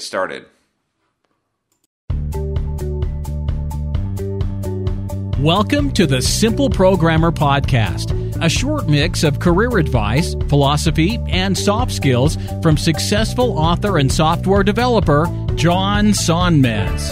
started. Welcome to the Simple Programmer Podcast, a short mix of career advice, philosophy, and soft skills from successful author and software developer John Sonmez.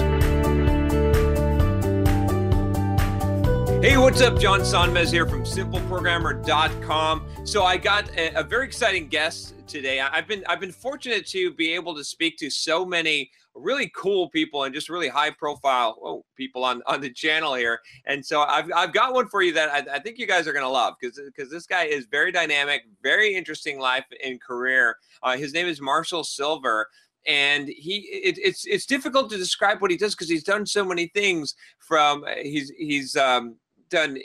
Hey, what's up? John Sonmez here from simpleprogrammer.com. So I got a, a very exciting guest today. I've been I've been fortunate to be able to speak to so many really cool people and just really high profile oh, people on, on the channel here. And so I've, I've got one for you that I, I think you guys are to love because because this guy is very dynamic, very interesting life and career. Uh, his name is Marshall Sylver and he it, it's it's difficult to describe what he does because he's done so many things from he's he's um done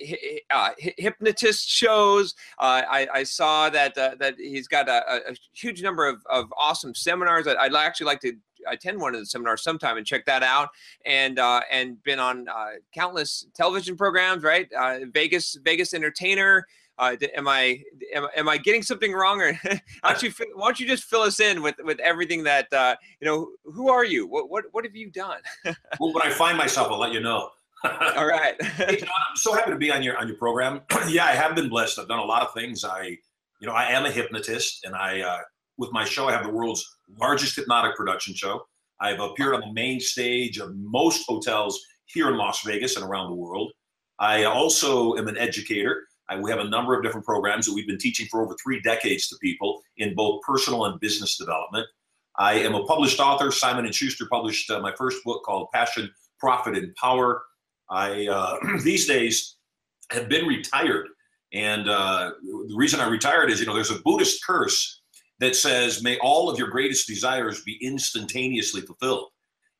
uh, hypnotist shows. Uh, I, I saw that uh, that he's got a, a- huge number of, of awesome seminars. I'd, I'd actually like to attend one of the seminars sometime and check that out. And uh, and been on uh, countless television programs. Right, uh, Vegas Vegas Entertainer. Am I am, am I getting something wrong or actually why don't you just fill us in with with everything that you know who are you what what what have you done Well, when I find myself, I'll let you know. all right Hey, John, I'm so happy to be on your on your program. yeah, I have been blessed. I've done a lot of things. I, you know, I am a hypnotist, and I, uh, with my show, I have the world's largest hypnotic production show. I've appeared on the main stage of most hotels here in Las Vegas and around the world. I also am an educator. I, we have a number of different programs that we've been teaching for over three decades to people in both personal and business development. I am a published author. Simon and Schuster published uh, my first book called Passion, Profit, and Power. I uh, these days have been retired, and uh, the reason I retired is you know there's a Buddhist curse that says may all of your greatest desires be instantaneously fulfilled.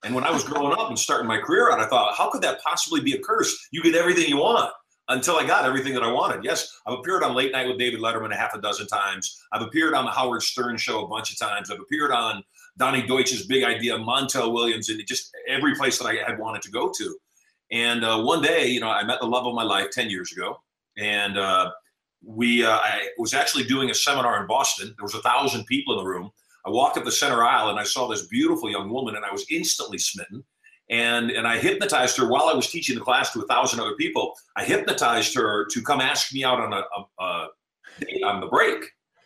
And when I was growing up and starting my career out, I thought, how could that possibly be a curse? You get everything you want until I got everything that I wanted. Yes, I've appeared on Late Night with David Letterman a half a dozen times. I've appeared on the Howard Stern show a bunch of times. I've appeared on Donny Deutsch's Big Idea, Montel Williams, and just every place that I had wanted to go to. And uh, one day, you know, I met the love of my life 10 years ago. And uh, we, uh, I was actually doing a seminar in Boston. There was a thousand people in the room. I walked up the center aisle and I saw this beautiful young woman and I was instantly smitten. And, and I hypnotized her while I was teaching the class to a thousand other people. I hypnotized her to come ask me out on a, a, a date on the break.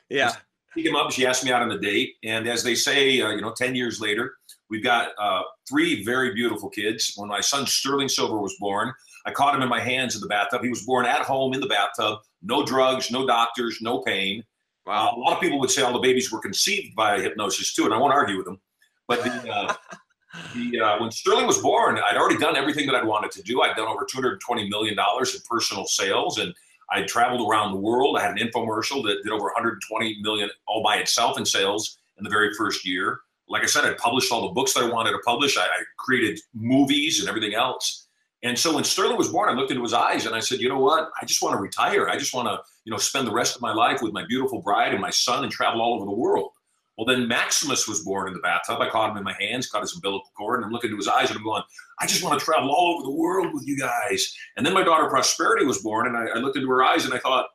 yeah She came up, she asked me out on a date. And as they say, uh, you know, 10 years later, we've got uh, three very beautiful kids. When my son Sterling Silver was born, I caught him in my hands in the bathtub. He was born at home in the bathtub, no drugs, no doctors, no pain. Uh, wow a lot of people would say all the babies were conceived by hypnosis too, and I won't argue with them. But the, uh, the uh, when Sterling was born, I'd already done everything that I'd wanted to do. I'd done over 220 million dollars in personal sales, and I traveled around the world. I had an infomercial that did over 120 million all by itself in sales in the very first year. Like I said, I published all the books that I wanted to publish. I, I created movies and everything else. And so when Sterling was born, I looked into his eyes and I said, you know what? I just want to retire. I just want to, you know, spend the rest of my life with my beautiful bride and my son and travel all over the world. Well, then Maximus was born in the bathtub. I caught him in my hands, caught his umbilical cord, and I'm looking into his eyes and I'm going, I just want to travel all over the world with you guys. And then my daughter Prosperity was born, and I, I looked into her eyes and I thought,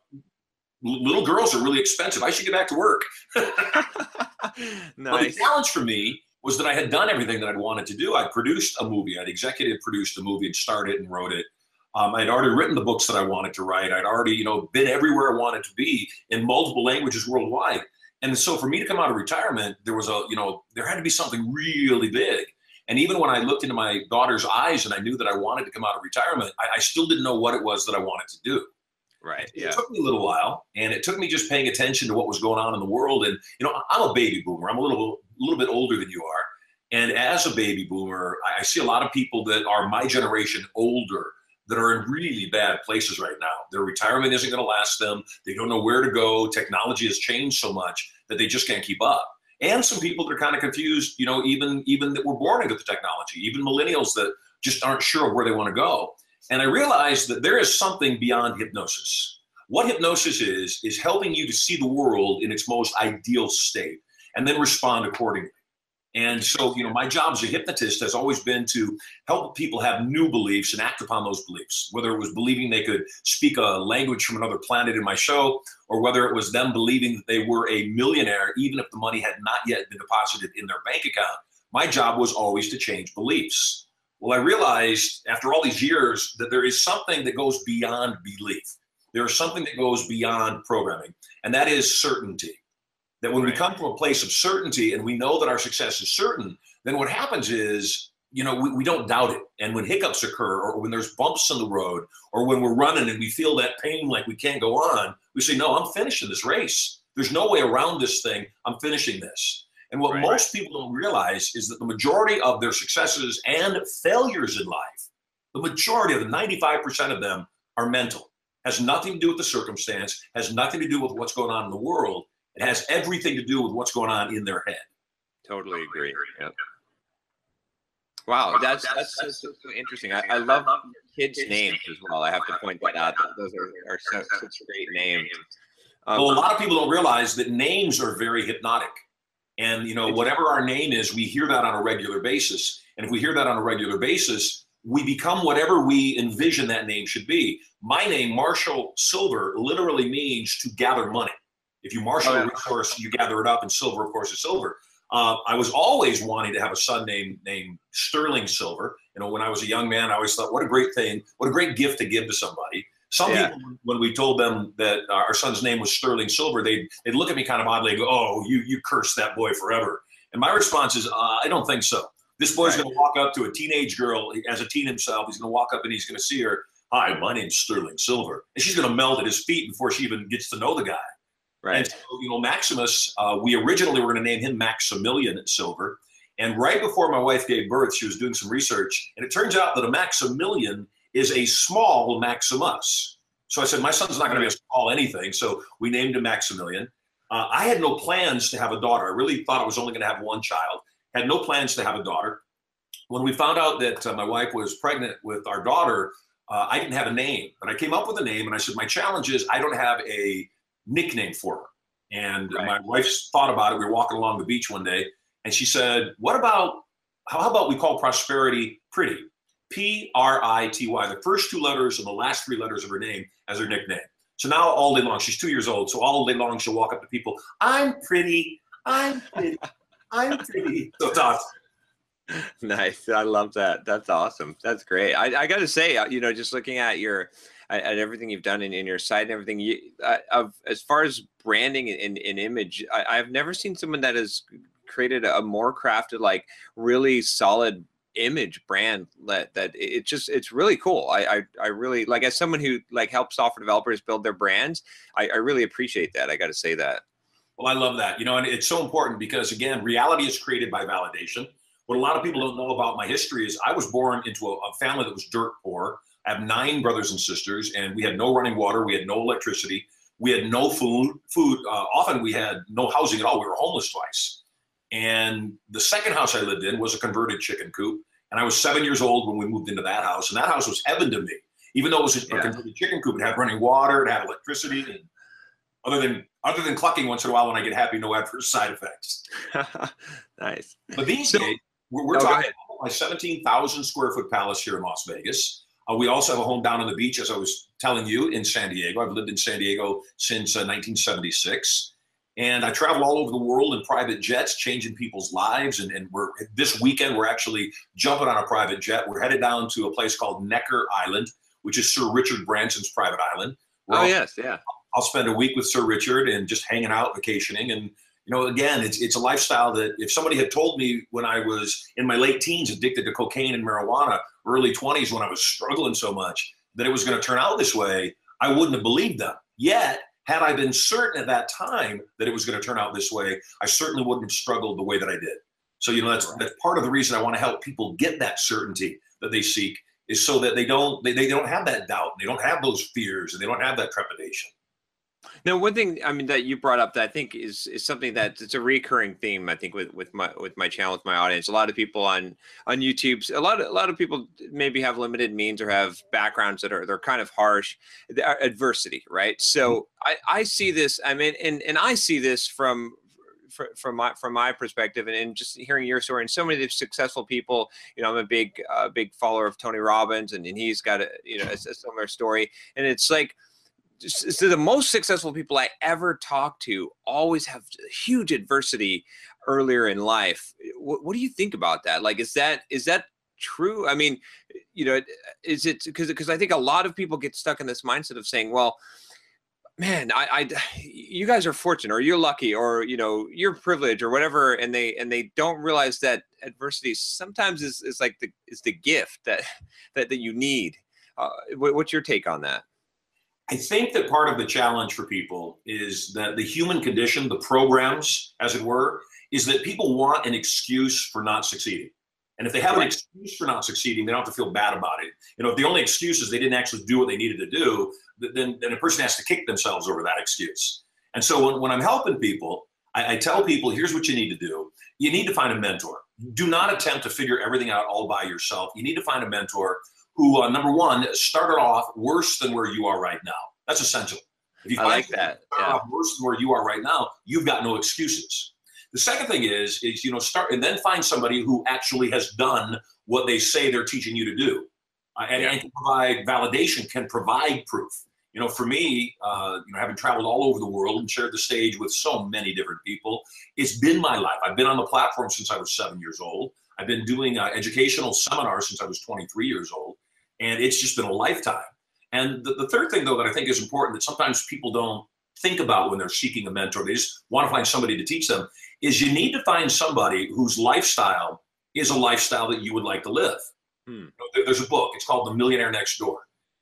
little girls are really expensive. I should get back to work. nice. But the challenge for me was that I had done everything that I'd wanted to do. I produced a movie, I'd executive produced a movie and started and wrote it. Um, I'd already written the books that I wanted to write. I'd already, you know, been everywhere I wanted to be in multiple languages worldwide. And so for me to come out of retirement, there was a, you know, there had to be something really big. And even when I looked into my daughter's eyes and I knew that I wanted to come out of retirement, I, I still didn't know what it was that I wanted to do. Right. It took me a little while, and it took me just paying attention to what was going on in the world. And you know, I'm a baby boomer. I'm a little, little bit older than you are. And as a baby boomer, I I see a lot of people that are my generation older that are in really bad places right now. Their retirement isn't going to last them. They don't know where to go. Technology has changed so much that they just can't keep up. And some people that are kind of confused, you know, even even that were born into the technology, even millennials that just aren't sure of where they want to go. And I realized that there is something beyond hypnosis. What hypnosis is, is helping you to see the world in its most ideal state and then respond accordingly. And so, you know, my job as a hypnotist has always been to help people have new beliefs and act upon those beliefs, whether it was believing they could speak a language from another planet in my show, or whether it was them believing that they were a millionaire, even if the money had not yet been deposited in their bank account. My job was always to change beliefs. Well, I realized after all these years that there is something that goes beyond belief. There is something that goes beyond programming, and that is certainty. That when we come from a place of certainty and we know that our success is certain, then what happens is, you know, we, we don't doubt it. And when hiccups occur, or when there's bumps in the road, or when we're running and we feel that pain like we can't go on, we say, no, I'm finishing this race. There's no way around this thing. I'm finishing this. And what Right. most people don't realize is that the majority of their successes and failures in life, the majority of the 95% of them, are mental. Has nothing to do with the circumstance, has nothing to do with what's going on in the world. It has everything to do with what's going on in their head. Totally agree. Yep. Wow, that's that's, so, so, so interesting. I, I love kids' names as well. I have to point that out. Those are, are such, such great names. Um, Well, a lot of people don't realize that names are very hypnotic. And you know, whatever our name is, we hear that on a regular basis. And if we hear that on a regular basis, we become whatever we envision that name should be. My name, Marshall Sylver, literally means to gather money. If you marshal Oh, yeah. a resource, you gather it up, and silver, of course, is silver. Uh, I was always wanting to have a son named named Sterling Silver. You know, when I was a young man, I always thought, what a great thing, what a great gift to give to somebody. Some Yeah. people, when we told them that our son's name was Sterling Silver, they'd, they'd look at me kind of oddly and go, oh, you, you curse that boy forever. And my response is, uh, I don't think so. This boy's Right. going to walk up to a teenage girl as a teen himself. He's going to walk up and he's going to see her. Hi, my name's Sterling Silver. And she's going to melt at his feet before she even gets to know the guy. right. And so, you know, Maximus, uh, we originally were going to name him Maximilian Silver. And right before my wife gave birth, she was doing some research. And it turns out that a Maximilian is a small Maximus. So I said, my son's not going to be a small anything. So we named him Maximilian. Uh, I had no plans to have a daughter. I really thought I was only going to have one child. Had no plans to have a daughter. When we found out that uh, my wife was pregnant with our daughter, uh, I didn't have a name, but I came up with a name. And I said, my challenge is I don't have a nickname for her. And Right. my wife thought about it. We were walking along the beach one day, and she said, "What about how about we call prosperity pretty? P R I T Y, the first two letters and the last three letters of her name as her nickname. So now all day long, she's two years old. So all day long, she'll walk up to people, "I'm pretty, I'm pretty, I'm pretty." So it's. Nice. I love that. That's awesome. That's great. I, I got to say, uh, you know, just looking at your at, everything you've done in, in your site and everything, you uh, of as far as branding and, and image, I, I've never seen someone that has created a more crafted, like really solid image brand that that it it just it's really cool. I, I I really like as someone who like helps software developers build their brands. I, I really appreciate that. I got to say that. Well, I love that. You know, and it's so important because again, reality is created by validation. What a lot of people don't know about my history is I was born into a, a family that was dirt poor. I have nine brothers and sisters, and we had no running water, we had no electricity, we had no food. Food. Uh, often we had no housing at all. We were homeless twice. And the second house I lived in was a converted chicken coop, and I was seven years old when we moved into that house, and that house was heaven to me. Even though it was a, Yeah. converted chicken coop, it had running water, it had electricity, and other than other than clucking once in a while when I get happy, no adverse side effects. nice. But these So- days, we're, we're Oh, go talking about my 17,000 square foot palace here in Las Vegas. Uh, we also have a home down on the beach, as I was telling you, in San Diego. I've lived in San Diego since uh, 1976. And I travel all over the world in private jets, changing people's lives. And, and we're this weekend, we're actually jumping on a private jet. We're headed down to a place called Necker Island, which is Sir Richard Branson's private island. We're Oh all- yes, yeah. I'll spend a week with Sir Richard and just hanging out, vacationing. And, you know, again, it's, it's a lifestyle that if somebody had told me when I was in my late teens, addicted to cocaine and marijuana, early 20s, when I was struggling so much, that it was going to turn out this way, I wouldn't have believed them. Yet, had I been certain at that time that it was going to turn out this way, I certainly wouldn't have struggled the way that I did. So, you know, that's, that's part of the reason I want to help people get that certainty that they seek is so that they don't, they, they don't have that doubt. They don't have those fears and they don't have that trepidation. Now, one thing I mean that you brought up that I think is is something that it's a recurring theme. I think with with my with my channel with my audience, a lot of people on on YouTube, a lot of a lot of people maybe have limited means or have backgrounds that are they're kind of harsh. Adversity, right? So I I see this. I mean, and and I see this from from my from my perspective and, and just hearing your story and so many of the successful people you know i'm a big uh, big follower of tony robbins and, and he's got a you know a, a similar story and it's like so the most successful people I ever talk to always have huge adversity earlier in life. What, what do you think about that? Like, is that is that true? I mean, you know, is it because because I think a lot of people get stuck in this mindset of saying, well, man, I, I you guys are fortunate or you're lucky or you know you're privileged or whatever, and they and they don't realize that adversity sometimes is is like the is the gift that that that you need. Uh, what, what's your take on that? I think that part of the challenge for people is that the human condition, the programs, as it were, is that people want an excuse for not succeeding. And if they have an excuse for not succeeding, they don't have to feel bad about it. You know, if the only excuse is they didn't actually do what they needed to do, then, then a person has to kick themselves over that excuse. And so when, when I'm helping people, I, I tell people, here's what you need to do. You need to find a mentor. Do not attempt to figure everything out all by yourself. You need to find a mentor who, uh, number one, started off worse than where you are right now. That's essential. If you I find like that, yeah. off worse than where you are right now, you've got no excuses. The second thing is, is you know, start and then find somebody who actually has done what they say they're teaching you to do, uh, and, Yeah. and can provide validation, can provide proof. You know, for me, uh, you know, having traveled all over the world and shared the stage with so many different people, it's been my life. I've been on the platform since I was seven years old. I've been doing uh, educational seminars since I was 23 years old, and it's just been a lifetime. And the, the third thing, though, that I think is important that sometimes people don't think about when they're seeking a mentor, they just want to find somebody to teach them, is you need to find somebody whose lifestyle is a lifestyle that you would like to live. Hmm. You know, there- there's a book, it's called The Millionaire Next Door.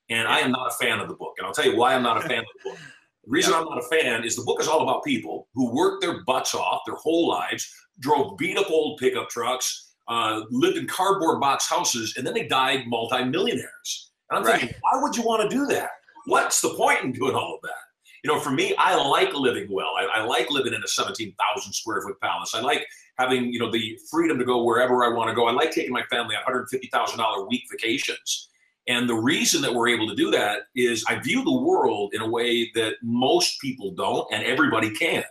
And I am not a fan of the book. And I'll tell you why I'm not a fan of the book. The reason I'm not a fan is the book is all about people who worked their butts off their whole lives, drove beat up old pickup trucks, uh, lived in cardboard box houses, and then they died multimillionaires. And I'm Right. thinking, why would you want to do that? What's the point in doing all of that? You know, for me, I like living well. I, I like living in a 17,000 square foot palace. I like having, you know, the freedom to go wherever I want to go. I like taking my family on $150,000 week vacations. And the reason that we're able to do that is I view the world in a way that most people don't, and everybody can.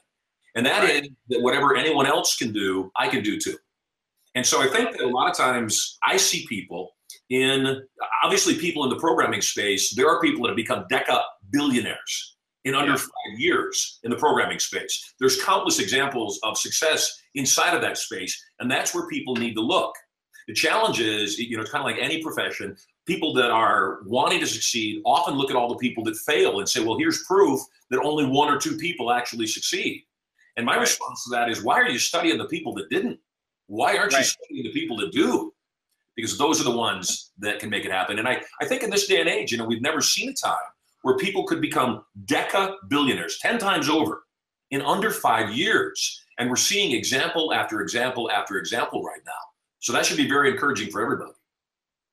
And that is Right. that whatever anyone else can do, I can do too. And so I think that a lot of times I see people in, obviously, people in the programming space, there are people that have become deca billionaires in under Yeah. five years in the programming space. There's countless examples of success inside of that space, and that's where people need to look. The challenge is, you know, it's kind of like any profession. People that are wanting to succeed often look at all the people that fail and say, well, here's proof that only one or two people actually succeed. And my response to that is, why are you studying the people that didn't? Why aren't you Right. studying the people that do? Because those are the ones that can make it happen. And I, I think in this day and age, you know, we've never seen a time where people could become deca billionaires 10 times over in under five years. And we're seeing example after example after example right now. So that should be very encouraging for everybody.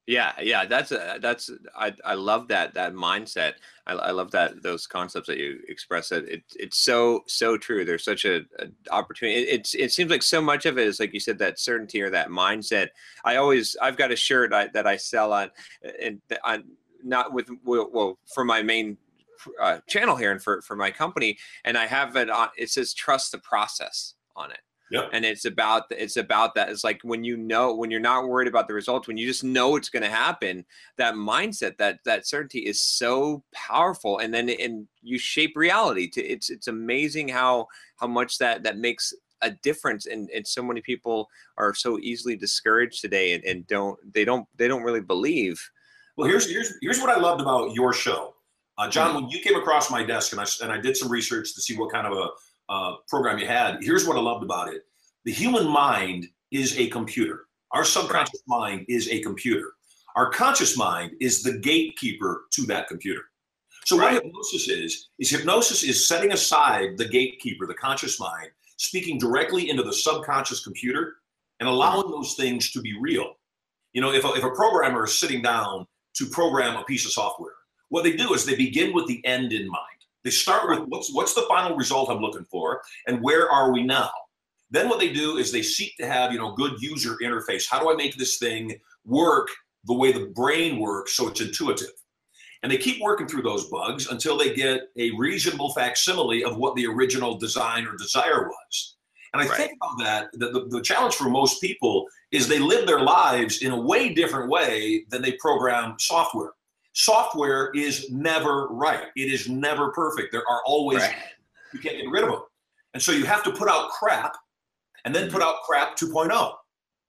Yeah, yeah, that's a, that's I I love that that mindset. I, I love that those concepts that you express. It, it it's so so true. There's such a, a opportunity. It, it's it seems like so much of it is like you said that certainty or that mindset. I always I've got a shirt I, that I sell on and on not with well, well for my main uh, channel here and for for my company, and I have it on. It says trust the process on it. Yep. And it's about it's about that. It's like when you know when you're not worried about the results, when you just know it's going to happen. That mindset, that that certainty, is so powerful. And then and you shape reality. To it's it's amazing how how much that that makes a difference and, and so many people are so easily discouraged today and, and don't they don't they don't really believe well here's here's here's what i loved about your show uh, john Mm-hmm. when you came across my desk and i and i did some research to see what kind of a uh, program you had here's what i loved about it the human mind is a computer our subconscious mind is a computer our conscious mind is the gatekeeper to that computer so Right. what hypnosis is is hypnosis is setting aside the gatekeeper the conscious mind speaking directly into the subconscious computer and allowing those things to be real. You know, if a, if a programmer is sitting down to program a piece of software, what they do is they begin with the end in mind. They start with what's what's the final result I'm looking for, and where are we now? Then what they do is they seek to have you know good user interface. How do I make this thing work the way the brain works so it's intuitive? And they keep working through those bugs until they get a reasonable facsimile of what the original design or desire was. And I Right. think about that, the, the, the challenge for most people is they live their lives in a way different way than they program software. Software is never right. It is never perfect. There are always, Right. you can't get rid of them. And so you have to put out crap and then put out crap 2.0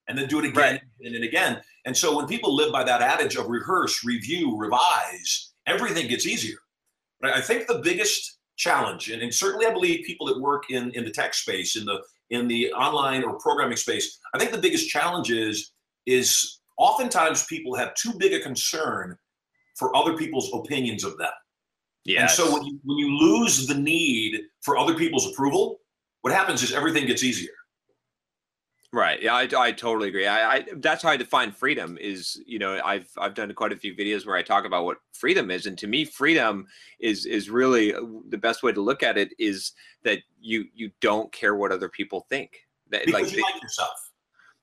and then do it again Right. and then again. And so when people live by that adage of rehearse, review, revise, everything gets easier. But I think the biggest challenge, and, and certainly I believe people that work in, in the tech space, in the in the online or programming space, I think the biggest challenge is is oftentimes people have too big a concern for other people's opinions of them. yeah And so when you when you lose the need for other people's approval, what happens is everything gets easier. Right. Yeah, I, I totally agree. I, I that's how I define freedom is, you know, I've I've done quite a few videos where I talk about what freedom is and to me freedom is is really uh, the best way to look at it is that you you don't care what other people think. That Because like you they- like yourself.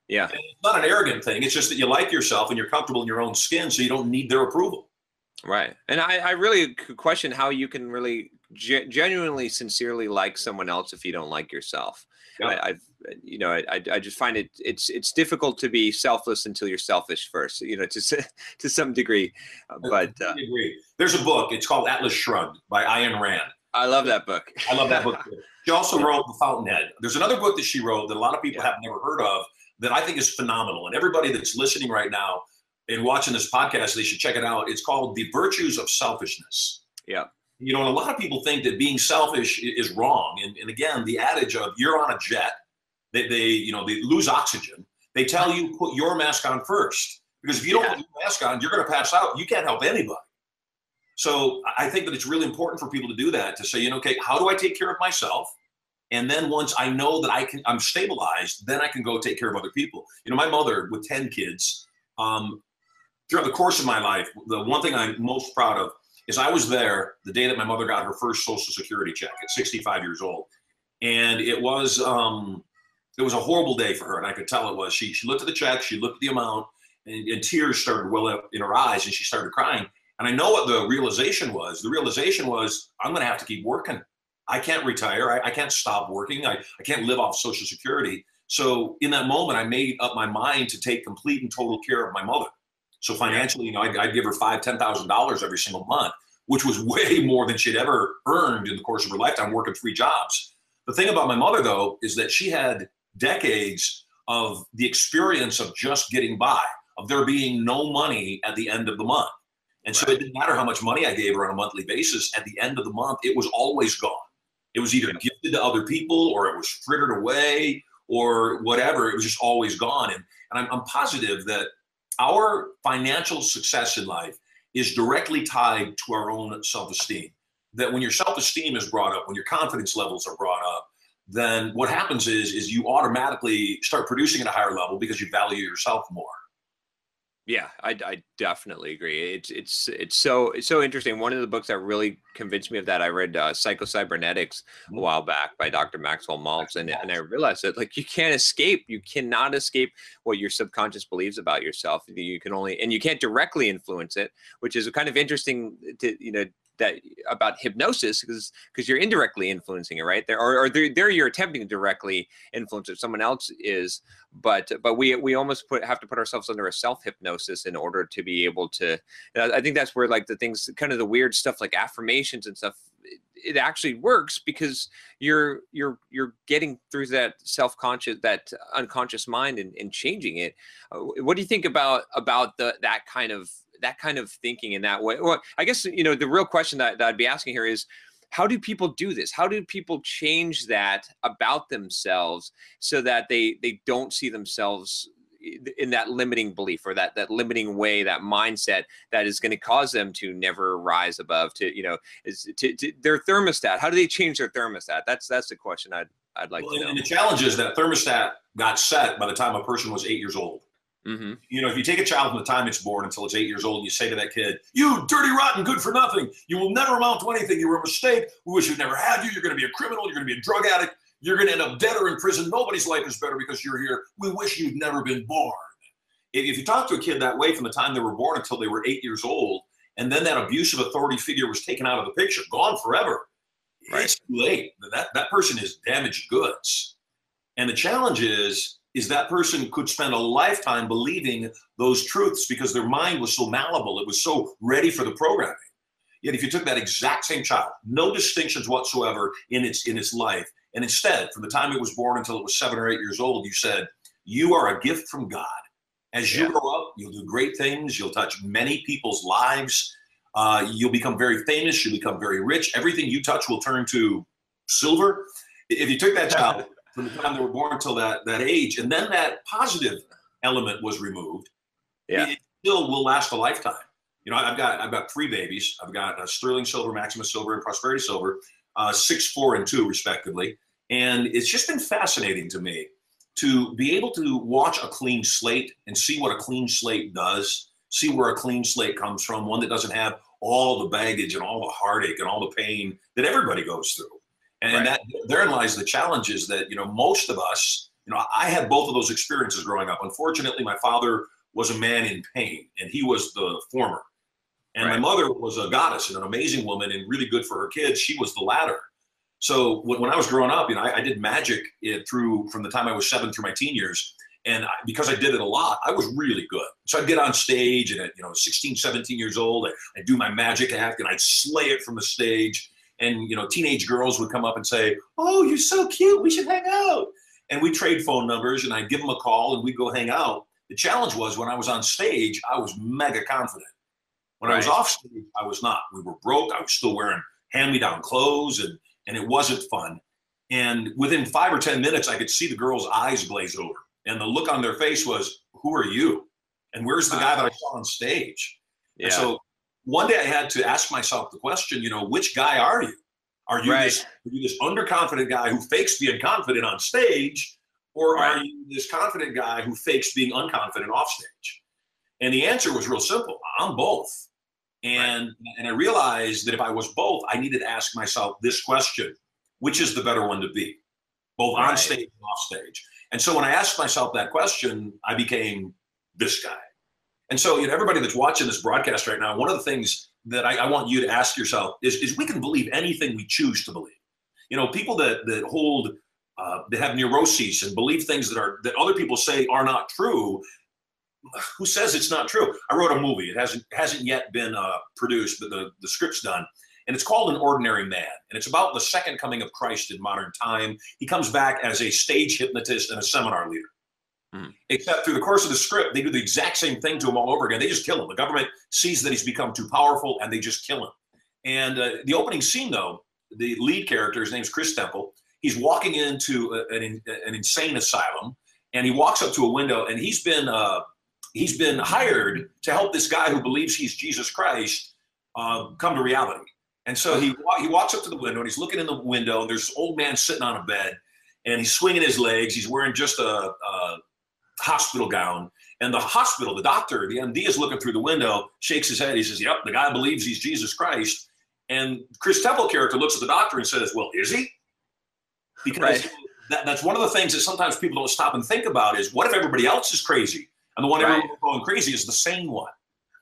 yeah. And it's not an arrogant thing. It's just that you like yourself and you're comfortable in your own skin, so you don't need their approval. Right. And I I really question how you can really ge- genuinely sincerely like someone else if you don't like yourself. Yeah. I, I've you know I, I just find it it's it's difficult to be selfless until you're selfish first you know to to some degree Uh, but uh, agree. There's a book. It's called Atlas Shrugged by Ayn Rand. I love that book. I love that book. too. She also wrote The Fountainhead. There's another book that she wrote that a lot of people Yeah. have never heard of that I think is phenomenal. And everybody that's listening right now and watching this podcast, they should check it out. It's called The Virtues of Selfishness. Yeah. You know, and a lot of people think that being selfish is wrong. And, and again, the adage of you're on a jet, they, they, you know, they lose oxygen. They tell you put your mask on first because if you don't put your mask on, you're going to pass out. You can't help anybody. So I think that it's really important for people to do that to say, you know, okay, how do I take care of myself? And then once I know that I can, I'm stabilized, then I can go take care of other people. You know, my mother with 10 kids, um, throughout the course of my life, the one thing I'm most proud of is I was there the day that my mother got her first Social Security check at 65 years old, and it was um, it was a horrible day for her, and I could tell it was. She she looked at the check, she looked at the amount, and, and tears started well up in her eyes, and she started crying. And I know what the realization was. The realization was I'm going to have to keep working. I can't retire. I, I can't stop working. I, I can't live off Social Security. So in that moment, I made up my mind to take complete and total care of my mother. So financially, you know, I'd, I'd give her five, ten thousand dollars every single month, which was way more than she'd ever earned in the course of her lifetime working three jobs. The thing about my mother, though, is that she had decades of the experience of just getting by, of there being no money at the end of the month. And so it didn't matter how much money I gave her on a monthly basis. At the end of the month, it was always gone. It was either gifted to other people or it was frittered away or whatever. It was just always gone. And, and I'm, I'm positive that our financial success in life is directly tied to our own self-esteem. That when your self-esteem is brought up, when your confidence levels are brought up, then what happens is is you automatically start producing at a higher level because you value yourself more. Yeah, I, I definitely agree. It's it's it's so it's so interesting. One of the books that really convinced me of that, I read uh, Psychocybernetics a Mhm. while back by Dr. Maxwell Maltz, and and I realized that like you can't escape, you cannot escape what your subconscious believes about yourself. You can only and you can't directly influence it, which is kind of interesting to you know that about hypnosis because because you're indirectly influencing it right? There or, or there, there you're attempting to directly influence if someone else is but but we we almost put have to put ourselves under a self hypnosis in order to be able to i think that's where like the things kind of the weird stuff like affirmations and stuff it actually works because you're you're you're getting through that self-conscious that unconscious mind and, and changing it. Uh, what do you think about about the that kind of that kind of thinking in that way. Well i guess you know the real question that, that i'd be asking here is how do people do this? How do people change that about themselves so that they they don't see themselves in that limiting belief or that that limiting way that mindset that is going to cause them to never rise above to you know is to, to their thermostat? How do they change their thermostat? That's that's the question i'd i'd like well, to know. and the challenge is that thermostat got set by the time a person was eight years old Mm-hmm. You know, if you take a child from the time it's born until it's eight years old, and you say to that kid, "You dirty, rotten, good for nothing. You will never amount to anything. You were a mistake. We wish we'd never had you. You're going to be a criminal. You're going to be a drug addict. You're going to end up dead or in prison. Nobody's life is better because you're here. We wish you'd never been born." If you talk to a kid that way from the time they were born until they were eight years old, and then that abusive authority figure was taken out of the picture, gone forever, right. it's too late. That that person is damaged goods. And the challenge is is that person could spend a lifetime believing those truths because their mind was so malleable, it was so ready for the programming. Yet if you took that exact same child, no distinctions whatsoever in its in its life, and instead, from the time it was born until it was seven or eight years old, you said, You are a gift from God. As you yeah. grow up, you'll do great things, you'll touch many people's lives, uh, you'll become very famous, you'll become very rich. Everything you touch will turn to silver. If you took that child from the time they were born until that that age, and then that positive element was removed, yeah. it still will last a lifetime. You know, I've got I've got three babies. I've got a Sterling Silver, Maximus Silver, and Prosperity Silver, uh, six, four, and two, respectively. And it's just been fascinating to me to be able to watch a clean slate and see what a clean slate does, see where a clean slate comes from, one that doesn't have all the baggage and all the heartache and all the pain that everybody goes through. And, right. that therein lies the challenges that, you know, most of us, you know, I had both of those experiences growing up. Unfortunately, my father was a man in pain and he was the former. And right. my mother was a goddess and an amazing woman and really good for her kids. She was the latter. So when, I was growing up, you know, I, I did magic it through from the time I was seven through my teen years. And I, because I did it a lot, I was really good. So I'd get on stage and at, you know, 16, 17 years old, I, I'd do my magic act and I'd slay it from the stage and you know teenage girls would come up and say oh you're so cute. We should hang out. And we trade phone numbers and i'd give them a call and we'd go hang out. The challenge was when i was on stage i was mega confident. When right. i was off stage i was not. We were broke. I was still wearing hand-me-down clothes and and it wasn't fun. And within five or ten minutes i could see the girls eyes glaze over and the look on their face was who are you? And where's the guy that i saw on stage? Yeah. And so one day I had to ask myself the question, you know, which guy are you? Are you, right. this, are you this underconfident guy who fakes being confident on stage, or right. are you this confident guy who fakes being unconfident off stage? And the answer was real simple. I'm both. And right. and I realized that if I was both, I needed to ask myself this question: which is the better one to be, both on stage and off stage? And so when I asked myself that question, I became this guy. And so, you know, everybody that's watching this broadcast right now, one of the things that I, I want you to ask yourself is, is we can believe anything we choose to believe. You know, people that that hold uh, that have neuroses and believe things that are that other people say are not true. Who says it's not true? I wrote a movie. It hasn't hasn't yet been uh, produced, but the the script's done, and it's called An Ordinary Man, and it's about the second coming of Christ in modern time. He comes back as a stage hypnotist and a seminar leader. Mm. Except through the course of the script, they do the exact same thing to him all over again. They just kill him. The government sees that he's become too powerful and they just kill him. And uh, the opening scene, though, the lead character, his name's Chris Temple, he's walking into a, an, an, insane asylum and he walks up to a window and he's been uh, he's been hired to help this guy who believes he's Jesus Christ uh, come to reality. And so he he walks up to the window and he's looking in the window and there's this old man sitting on a bed and he's swinging his legs. He's wearing just a, a hospital gown. And the hospital, the doctor, the MD is looking through the window, shakes his head. He says, Yep, the guy believes he's Jesus Christ. And Chris Temple character looks at the doctor and says, Well, is he? Because right. that, that's one of the things that sometimes people don't stop and think about is what if everybody else is crazy? And the one right. everyone's going crazy is the sane one.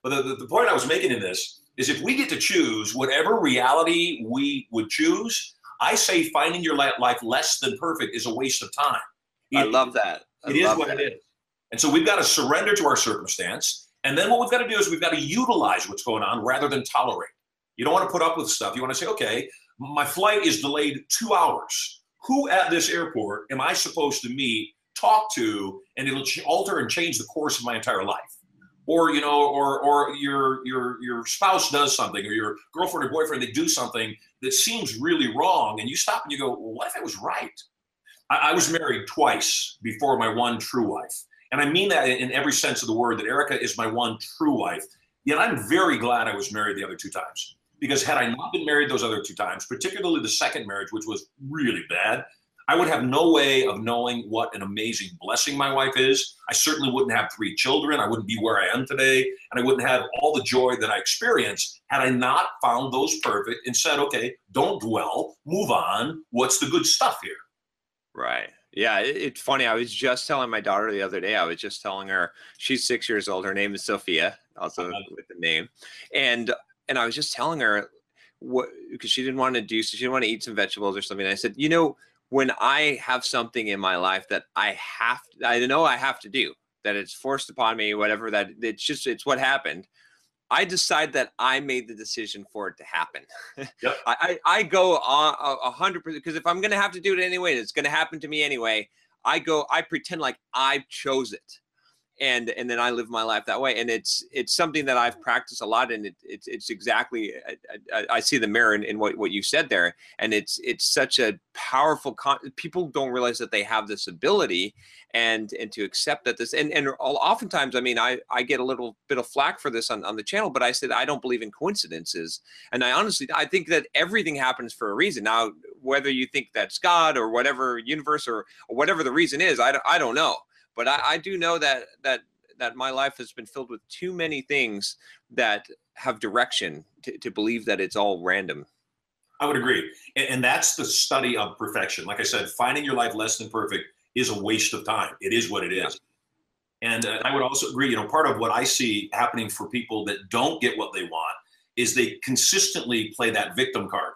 But the, the, the point I was making in this is if we get to choose whatever reality we would choose, I say finding your life less than perfect is a waste of time. I love that. I it is what that. it is. And so we've got to surrender to our circumstance. And then what we've got to do is we've got to utilize what's going on rather than tolerate. You don't want to put up with stuff. You want to say, okay, my flight is delayed two hours. Who at this airport am I supposed to meet, talk to, and it'll alter and change the course of my entire life? Or you know, or or your your your spouse does something, or your girlfriend or boyfriend they do something that seems really wrong, and you stop and you go, well, what if it was right? I, I was married twice before my one true wife, and I mean that in every sense of the word. That Erica is my one true wife. Yet I'm very glad I was married the other two times because had I not been married those other two times, particularly the second marriage, which was really bad, I would have no way of knowing what an amazing blessing my wife is. I certainly wouldn't have three children. I wouldn't be where I am today. And I wouldn't have all the joy that I experienced had I not found those perfect and said, okay, don't dwell, move on. What's the good stuff here? Right. Yeah, it, it's funny. I was just telling my daughter the other day. I was just telling her she's six years old. Her name is Sophia, also uh-huh. with the name. And and I was just telling her what because she didn't want to do so she didn't want to eat some vegetables or something. I said, you know, when I have something in my life that I have, I know I have to do, that it's forced upon me, whatever that it's just it's what happened. I decide that I made the decision for it to happen. Yep. I, I, go a hundred percent because if I'm gonna have to do it anyway, it's gonna happen to me anyway. I go, I pretend like I chose it and and then I live my life that way. And it's it's something that I've practiced a lot, and it, it's it's exactly I, I, I see the mirror in, in, what what you said there, and it's it's such a powerful. Con- people don't realize that they have this ability, and and to accept that this and and oftentimes, I mean, I I get a little bit of flack for this on on the channel, but I said I don't believe in coincidences, and I honestly I think that everything happens for a reason. Now, whether you think that's God or whatever universe or, or whatever the reason is, I I don't know but I, I do know that that that my life has been filled with too many things that have direction to, to believe that it's all random. I would agree. And, and, that's the study of perfection. Like I said, finding your life less than perfect is a waste of time. It is what it is. And uh, I would also agree, you know, part of what I see happening for people that don't get what they want is they consistently play that victim card.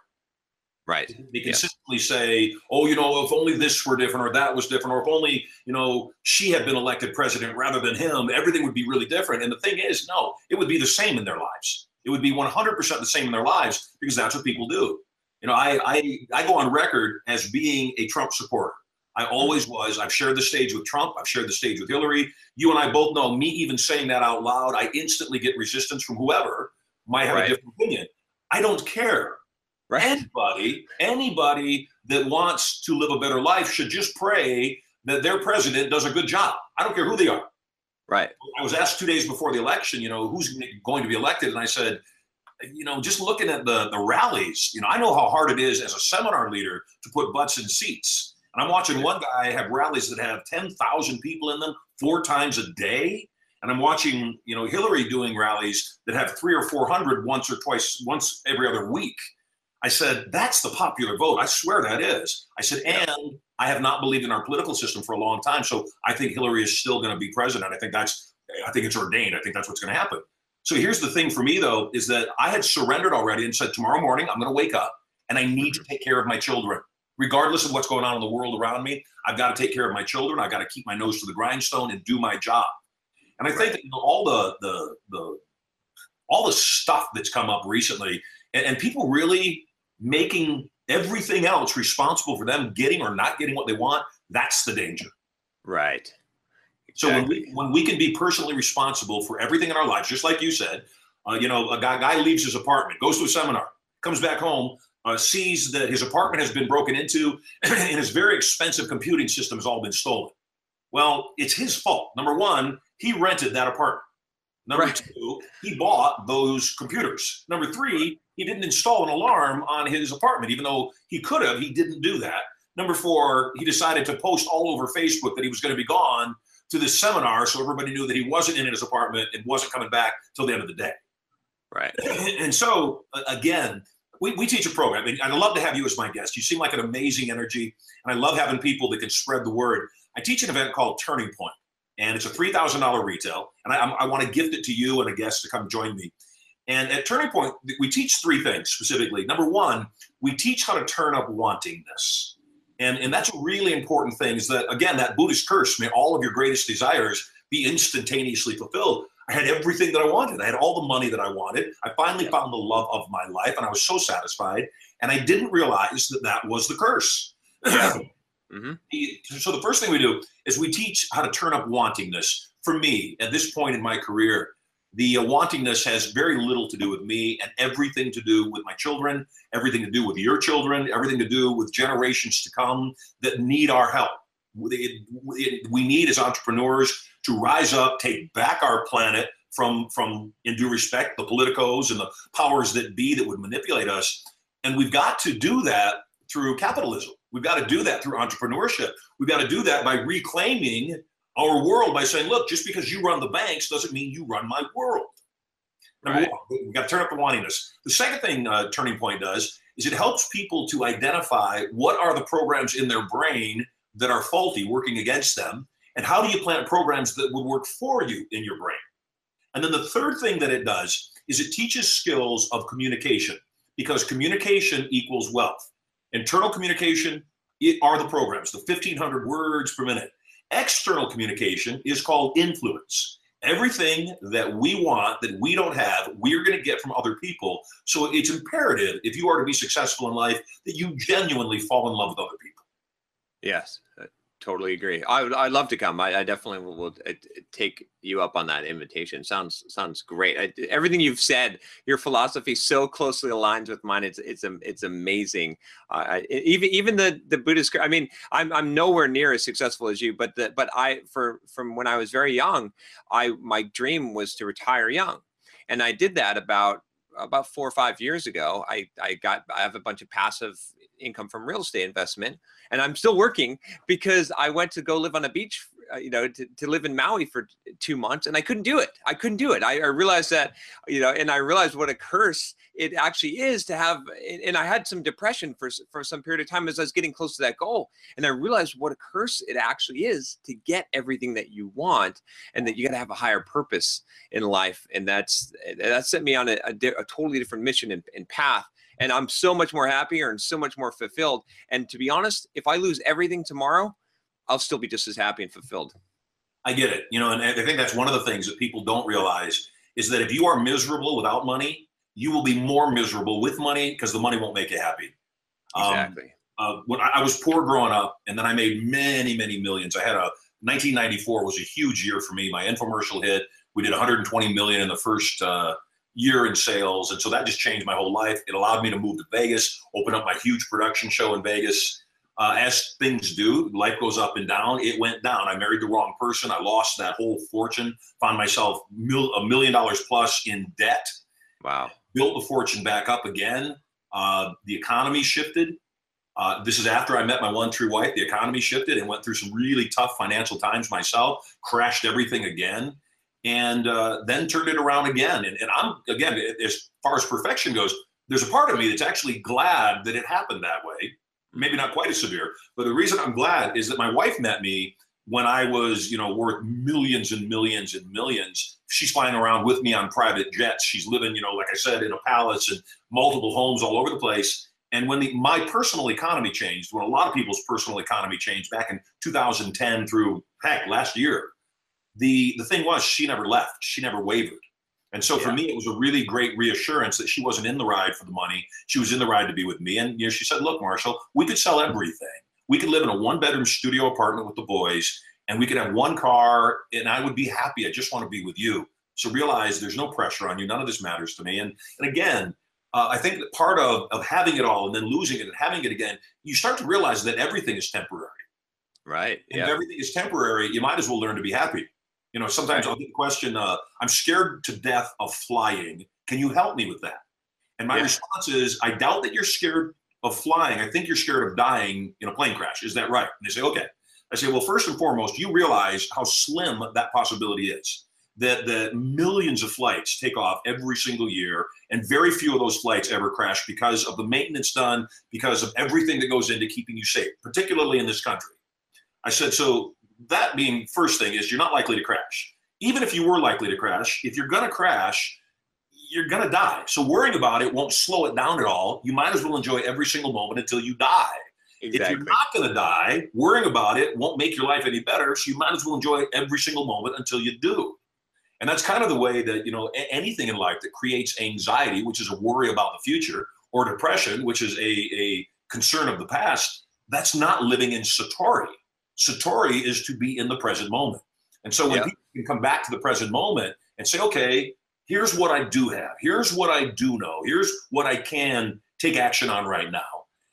Right. They consistently yeah. say, oh, you know, if only this were different or that was different, or if only, you know, she had been elected president rather than him, everything would be really different. And the thing is, no, it would be the same in their lives. It would be 100% the same in their lives because that's what people do. You know, I, I, I go on record as being a Trump supporter. I always was. I've shared the stage with Trump. I've shared the stage with Hillary. You and I both know me even saying that out loud, I instantly get resistance from whoever might have right. a different opinion. I don't care Right. Anybody, anybody that wants to live a better life should just pray that their president does a good job. I don't care who they are. Right. I was asked two days before the election, you know, who's going to be elected, and I said, you know, just looking at the the rallies, you know, I know how hard it is as a seminar leader to put butts in seats. And I'm watching one guy have rallies that have 10,000 people in them four times a day. And I'm watching, you know, Hillary doing rallies that have three or 400 once or twice, once every other week. I said, that's the popular vote. I swear that is. I said, and I have not believed in our political system for a long time. So I think Hillary is still going to be president. I think that's, I think it's ordained. I think that's what's going to happen. So here's the thing for me, though, is that I had surrendered already and said, tomorrow morning, I'm going to wake up and I need mm-hmm. to take care of my children. Regardless of what's going on in the world around me, I've got to take care of my children. I've got to keep my nose to the grindstone and do my job. And I think that you know, all the, the, the, all the stuff that's come up recently, and, and people really making everything else responsible for them getting or not getting what they want, that's the danger. Right. Exactly. So when we when we can be personally responsible for everything in our lives, just like you said, uh, you know, a guy, guy leaves his apartment, goes to a seminar, comes back home, uh, sees that his apartment has been broken into, and his very expensive computing system has all been stolen. Well, it's his fault. Number one, he rented that apartment. Number right. two, he bought those computers. Number three, he didn't install an alarm on his apartment, even though he could have. He didn't do that. Number four, he decided to post all over Facebook that he was going to be gone to this seminar, so everybody knew that he wasn't in his apartment and wasn't coming back till the end of the day. Right. And so, again, we, we teach a program, and I'd love to have you as my guest. You seem like an amazing energy, and I love having people that can spread the word. I teach an event called Turning Point, and it's a $3,000 retail, and I, I want to gift it to you and a guest to come join me. And at Turning Point, we teach three things specifically. Number one, we teach how to turn up wantingness. And, and that's a really important thing is that, again, that Buddhist curse, may all of your greatest desires be instantaneously fulfilled. I had everything that I wanted. I had all the money that I wanted. I finally found the love of my life and I was so satisfied. And I didn't realize that that was the curse. mm-hmm. So the first thing we do is we teach how to turn up wantingness. For me, at this point in my career, the uh, wantingness has very little to do with me and everything to do with my children, everything to do with your children, everything to do with generations to come that need our help. We need as entrepreneurs to rise up, take back our planet from, from, in due respect, the politicos and the powers that be that would manipulate us. And we've got to do that through capitalism. We've got to do that through entrepreneurship. We've got to do that by reclaiming our world by saying, look, just because you run the banks doesn't mean you run my world. Number right. one, we've got to turn up the wantingness. The second thing uh, Turning Point does is it helps people to identify what are the programs in their brain that are faulty, working against them, and how do you plant programs that would work for you in your brain. And then the third thing that it does is it teaches skills of communication because communication equals wealth. Internal communication are the programs, the 1500 words per minute. External communication is called influence. Everything that we want that we don't have, we're going to get from other people. So it's imperative if you are to be successful in life that you genuinely fall in love with other people. Yes totally agree. I would. I'd love to come. I, I definitely will, will uh, take you up on that invitation. Sounds sounds great. I, everything you've said, your philosophy so closely aligns with mine. It's it's it's amazing. Uh, even even the the Buddhist. I mean, I'm I'm nowhere near as successful as you, but the, but I for from when I was very young, I my dream was to retire young, and I did that about about four or five years ago. I I got I have a bunch of passive income from real estate investment and I'm still working because I went to go live on a beach, Uh, you know, to, to live in Maui for two months, and I couldn't do it. I couldn't do it. I, I realized that, you know, and I realized what a curse it actually is to have. And I had some depression for for some period of time as I was getting close to that goal, and I realized what a curse it actually is to get everything that you want, and that you got to have a higher purpose in life, and that's that set me on a, a, a totally different mission and, and path and I'm so much more happier and so much more fulfilled. And to be honest, if I lose everything tomorrow, I'll still be just as happy and fulfilled. I get it. You know, and I think that's one of the things that people don't realize is that if you are miserable without money, you will be more miserable with money because the money won't make you happy. Um, exactly. Um, uh, when I was poor growing up, and then I made many, many millions. I had a 1994 was a huge year for me. My infomercial hit. We did 120 million in the first uh, year in sales. And so that just changed my whole life. It allowed me to move to Vegas, open up my huge production show in Vegas. Uh, as things do, life goes up and down. It went down. I married the wrong person. I lost that whole fortune, found myself mil- a million dollars plus in debt. Wow. Built the fortune back up again. Uh, the economy shifted. Uh, this is after I met my one true wife. The economy shifted and went through some really tough financial times myself, crashed everything again and uh, then turned it around again. And, and I'm, again, as far as perfection goes, there's a part of me that's actually glad that it happened that way. Maybe not quite as severe, but the reason I'm glad is that my wife met me when I was, you know, worth millions and millions and millions. She's flying around with me on private jets. She's living, you know, like I said, in a palace and multiple homes all over the place. And when the, my personal economy changed, when a lot of people's personal economy changed back in 2010 through heck last year, the the thing was she never left she never wavered and so yeah. for me it was a really great reassurance that she wasn't in the ride for the money she was in the ride to be with me and you know she said look marshall we could sell everything we could live in a one bedroom studio apartment with the boys and we could have one car and i would be happy i just want to be with you so realize there's no pressure on you none of this matters to me and and again uh, I think that part of, of having it all and then losing it and having it again, you start to realize that everything is temporary. Right. And yeah. if everything is temporary, you might as well learn to be happy. You know, sometimes I'll get the question, uh, I'm scared to death of flying. Can you help me with that? And my yeah. response is, I doubt that you're scared of flying. I think you're scared of dying in a plane crash. Is that right? And they say, okay. I say, well, first and foremost, you realize how slim that possibility is. That the millions of flights take off every single year, and very few of those flights ever crash because of the maintenance done, because of everything that goes into keeping you safe, particularly in this country. I said, so that being first thing is you're not likely to crash. Even if you were likely to crash, if you're going to crash, you're going to die. So worrying about it won't slow it down at all. You might as well enjoy every single moment until you die. Exactly. If you're not going to die, worrying about it won't make your life any better. So you might as well enjoy every single moment until you do. And that's kind of the way that, you know, anything in life that creates anxiety, which is a worry about the future, or depression, which is a, a concern of the past, that's not living in Satori. Satori is to be in the present moment. And so when yeah. people can come back to the present moment and say, okay, here's what I do have, here's what I do know, here's what I can take action on right now,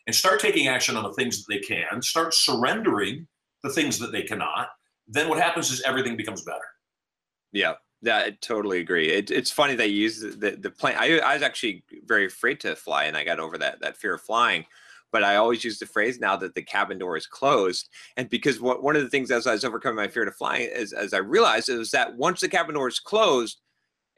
and start taking action on the things that they can, start surrendering the things that they cannot, then what happens is everything becomes better. Yeah. Yeah, I totally agree. It, it's funny they use the, the, the plane. I, I was actually very afraid to fly, and I got over that that fear of flying but I always use the phrase now that the cabin door is closed. And because what, one of the things as I was overcoming my fear to flying is as I realized is that once the cabin door is closed,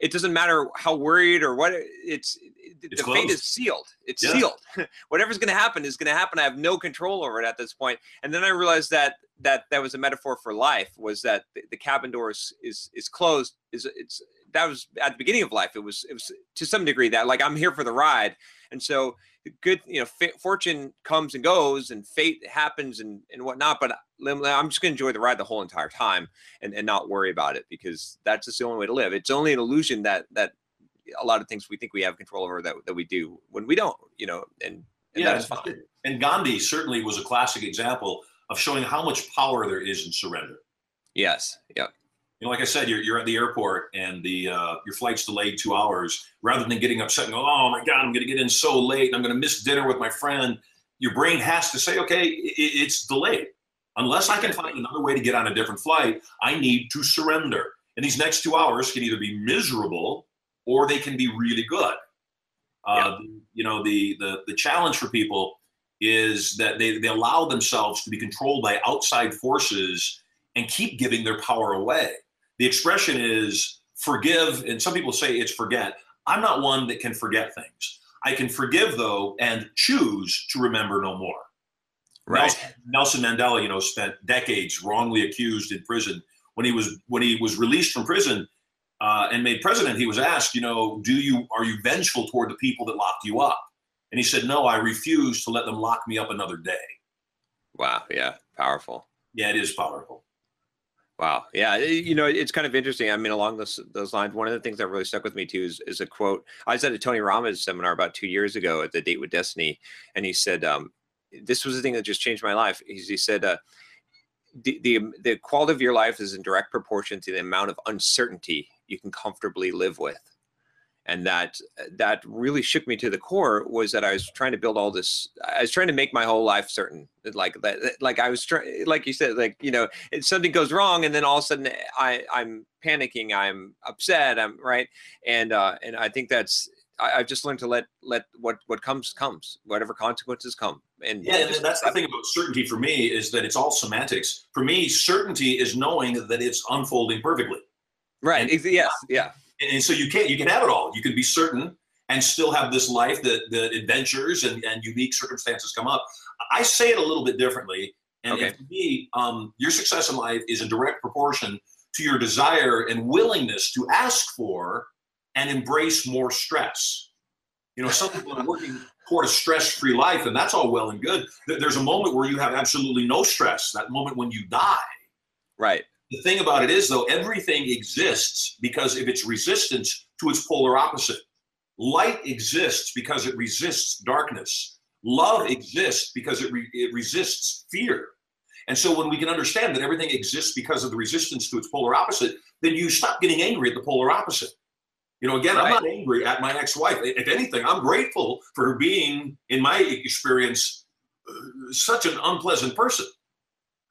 it doesn't matter how worried or what it's, it's the closed. fate is sealed. It's yeah. sealed. Whatever's going to happen is going to happen. I have no control over it at this point. And then I realized that that that was a metaphor for life. Was that the, the cabin door is, is is closed? Is it's that was at the beginning of life. It was it was to some degree that like I'm here for the ride. And so good, you know, fortune comes and goes and fate happens and, and whatnot. But uh, I'm just going to enjoy the ride the whole entire time and, and not worry about it because that's just the only way to live. It's only an illusion that, that a lot of things we think we have control over that, that we do when we don't, you know, and, and yeah. And Gandhi certainly was a classic example of showing how much power there is in surrender. Yes. Yep you know, like I said, you're, you're at the airport and the uh, your flight's delayed two hours. Rather than getting upset and go, oh my god, I'm going to get in so late and I'm going to miss dinner with my friend, your brain has to say, okay, it, it's delayed. Unless I can find another way to get on a different flight, I need to surrender. And these next two hours can either be miserable or they can be really good. Uh, yeah. You know, the, the the challenge for people is that they, they allow themselves to be controlled by outside forces and keep giving their power away. The expression is forgive, and some people say it's forget. I'm not one that can forget things. I can forgive though and choose to remember no more. Right. Nelson, Nelson Mandela, you know, spent decades wrongly accused in prison. When he was when he was released from prison uh, and made president, he was asked, you know, do you are you vengeful toward the people that locked you up? And he said, no, I refuse to let them lock me up another day. Wow. Yeah. Powerful. Yeah, it is powerful. Wow. Yeah. You know, it's kind of interesting. I mean, along those those lines, one of the things that really stuck with me too is, is a quote. I was at a Tony Robbins seminar about two years ago at the Date with Destiny, and he said, um, "This was the thing that just changed my life." He, he said, uh, the, the the quality of your life is in direct proportion to the amount of uncertainty you can comfortably live with." And that that really shook me to the core was that I was trying to build all this I was trying to make my whole life certain like that like I was trying like you said like you know something goes wrong and then all of a sudden I I'm panicking I'm upset I'm right? And uh and I think that's I, have just learned to let let what what comes comes whatever consequences come. And yeah and that's the thing about certainty for me is that it's all semantics. For me certainty is knowing that it's unfolding perfectly. Right and, yes yeah and so you can't you can have it all. You can be certain and still have this life that the adventures and, and unique circumstances come up. I say it a little bit differently. And, okay. and to me um, your success in life is in direct proportion to your desire and willingness to ask for and embrace more stress. You know some people are working toward a stress-free life and that's all well and good. There's a moment where you have absolutely no stress. That moment when you die. Right the thing about it is, though, everything exists because of its resistance to its polar opposite. Light exists because it resists darkness. Love exists because it, re- it resists fear. And so when we can understand that everything exists because of the resistance to its polar opposite, then you stop getting angry at the polar opposite. You know, again, right. I'm not angry at my ex-wife. If anything, I'm grateful for her being, in my experience, uh, such an unpleasant person.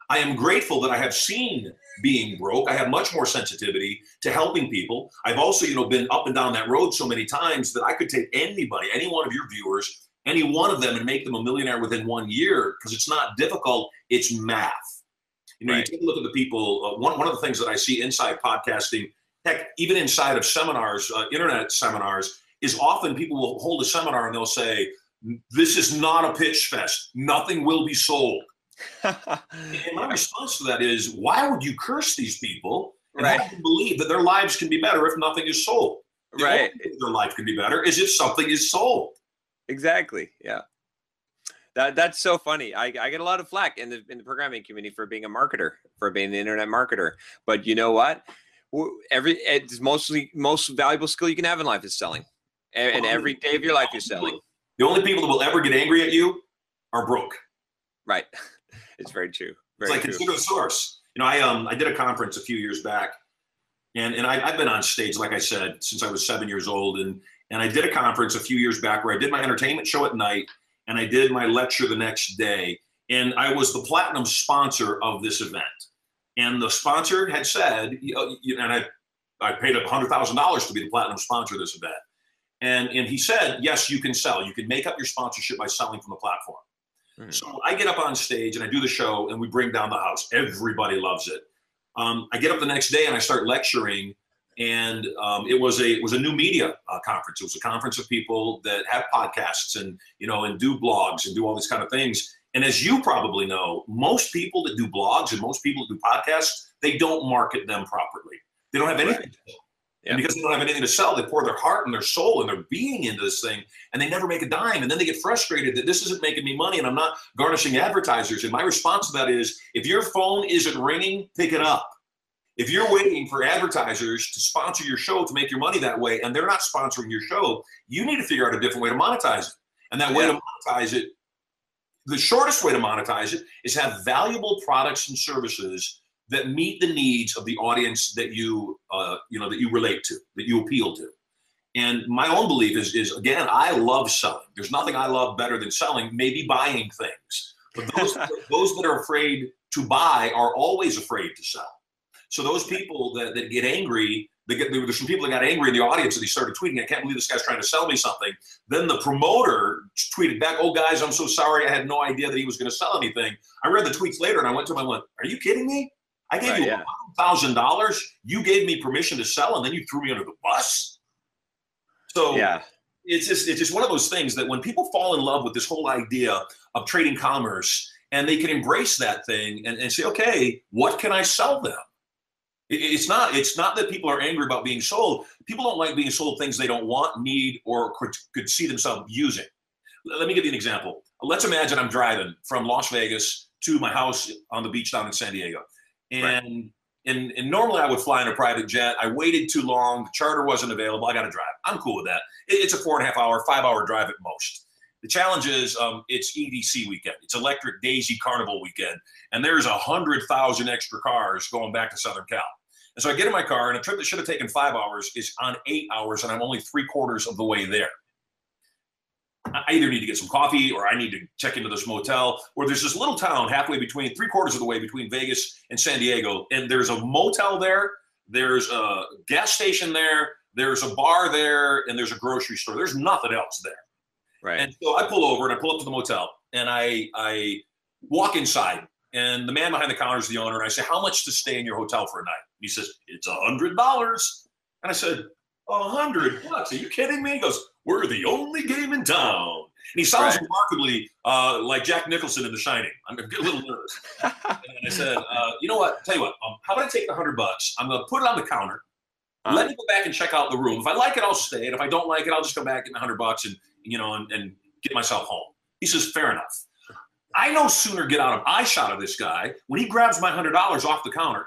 I am grateful that I have seen being broke. I have much more sensitivity to helping people. I've also, you know, been up and down that road so many times that I could take anybody, any one of your viewers, any one of them and make them a millionaire within one year because it's not difficult, it's math. You know, right. you take a look at the people, uh, one, one of the things that I see inside podcasting, heck, even inside of seminars, uh, internet seminars, is often people will hold a seminar and they'll say, this is not a pitch fest. Nothing will be sold and my response to that is, why would you curse these people and right. have them believe that their lives can be better if nothing is sold? The right. their life can be better is if something is sold. Exactly. Yeah. That that's so funny. I, I get a lot of flack in the in the programming community for being a marketer, for being an internet marketer. But you know what? Every eh, it's mostly most valuable skill you can have in life is selling, and, and every day of your life you're selling. The only people that will ever get angry at you are broke. Right. It's very true. It's like true. consider the source. You know, I um I did a conference a few years back, and and I, I've been on stage, like I said, since I was seven years old, and and I did a conference a few years back where I did my entertainment show at night, and I did my lecture the next day, and I was the platinum sponsor of this event, and the sponsor had said, you know, you- and I I paid a hundred thousand dollars to be the platinum sponsor of this event, and and he said, yes, you can sell, you can make up your sponsorship by selling from the platform. Mhm. So I get up on stage and I do the show and we bring down the house. Everybody loves it. Um, I get up the next day and I start lecturing, and um, it was a it was a new media uh, conference. It was a conference of people that have podcasts and you know and do blogs and do all these kind of things. And as you probably know, most people that do blogs and most people that do podcasts, they don't market them properly. They don't have anything. Yeah. And because they don't have anything to sell, they pour their heart and their soul and their being into this thing, and they never make a dime. And then they get frustrated that this isn't making me money, and I'm not garnishing advertisers. And my response to that is, if your phone isn't ringing, pick it up. If you're waiting for advertisers to sponsor your show to make your money that way, and they're not sponsoring your show, you need to figure out a different way to monetize it. And that way to monetize it, the shortest way to monetize it is have valuable products and services that meet the needs of the audience that you uh, you know that you relate to, that you appeal to. And my own belief is is again, I love selling. There's nothing I love better than selling, maybe buying things. But those those that are afraid to buy are always afraid to sell. So those people that, that get angry, they get, there's some people that got angry in the audience and they started tweeting, I can't believe this guy's trying to sell me something. Then the promoter tweeted back, Oh guys, I'm so sorry. I had no idea that he was going to sell anything. I read the tweets later and I went to him, I went, Are you kidding me? I gave Right, you yeah. thousand dollars. You gave me permission to sell, and then you threw me under the bus. So Yeah. it's just it's just one of those things that when people fall in love with this whole idea of trading commerce and they can embrace that thing and, and say, okay, what can I sell them? It- it's not it's not that people are angry about being sold. People don't like being sold things they don't want, need, or could, could see themselves using. Let me give you an example. Let's imagine I'm driving from Las Vegas to my house on the beach down in San Diego. And and, and normally I would fly in a private jet. I waited too long. The charter wasn't available. I got to drive. I'm cool with that. It- It's a four and a half hour, five hour drive at most. The challenge is um, it's EDC weekend. It's Electric Daisy Carnival weekend, and there's a hundred thousand extra cars going back to Southern Cal. And so I get in my car, and a trip that should have taken five hours is on eight hours, and I'm only three quarters of the way there. I either need to get some coffee or I need to check into this motel where there's this little town halfway between three quarters of the way between Vegas and San Diego. And there's a motel there, there's a gas station there, there's a bar there, and there's a grocery store. There's nothing else there. Right. And so I pull over and I pull up to the motel and I I walk inside and the man behind the counter is the owner and I say, How much to stay in your hotel for a night? He says, It's a hundred dollars. And I said, A hundred bucks? Are you kidding me? He goes, We're the only game in town. And he sounds Right. remarkably uh, like Jack Nicholson in The Shining. I'm getting a little nervous. and I said, uh, You know what? Tell you what, um, how about I take the hundred bucks? I'm going to put it on the counter. Uh-huh. Let me go back and check out the room. If I like it, I'll stay. And if I don't like it, I'll just come back, get my hundred bucks, and you know, and, and get myself home. He says, fair enough. I no sooner get out of eye shot of this guy when he grabs my hundred dollars off the counter.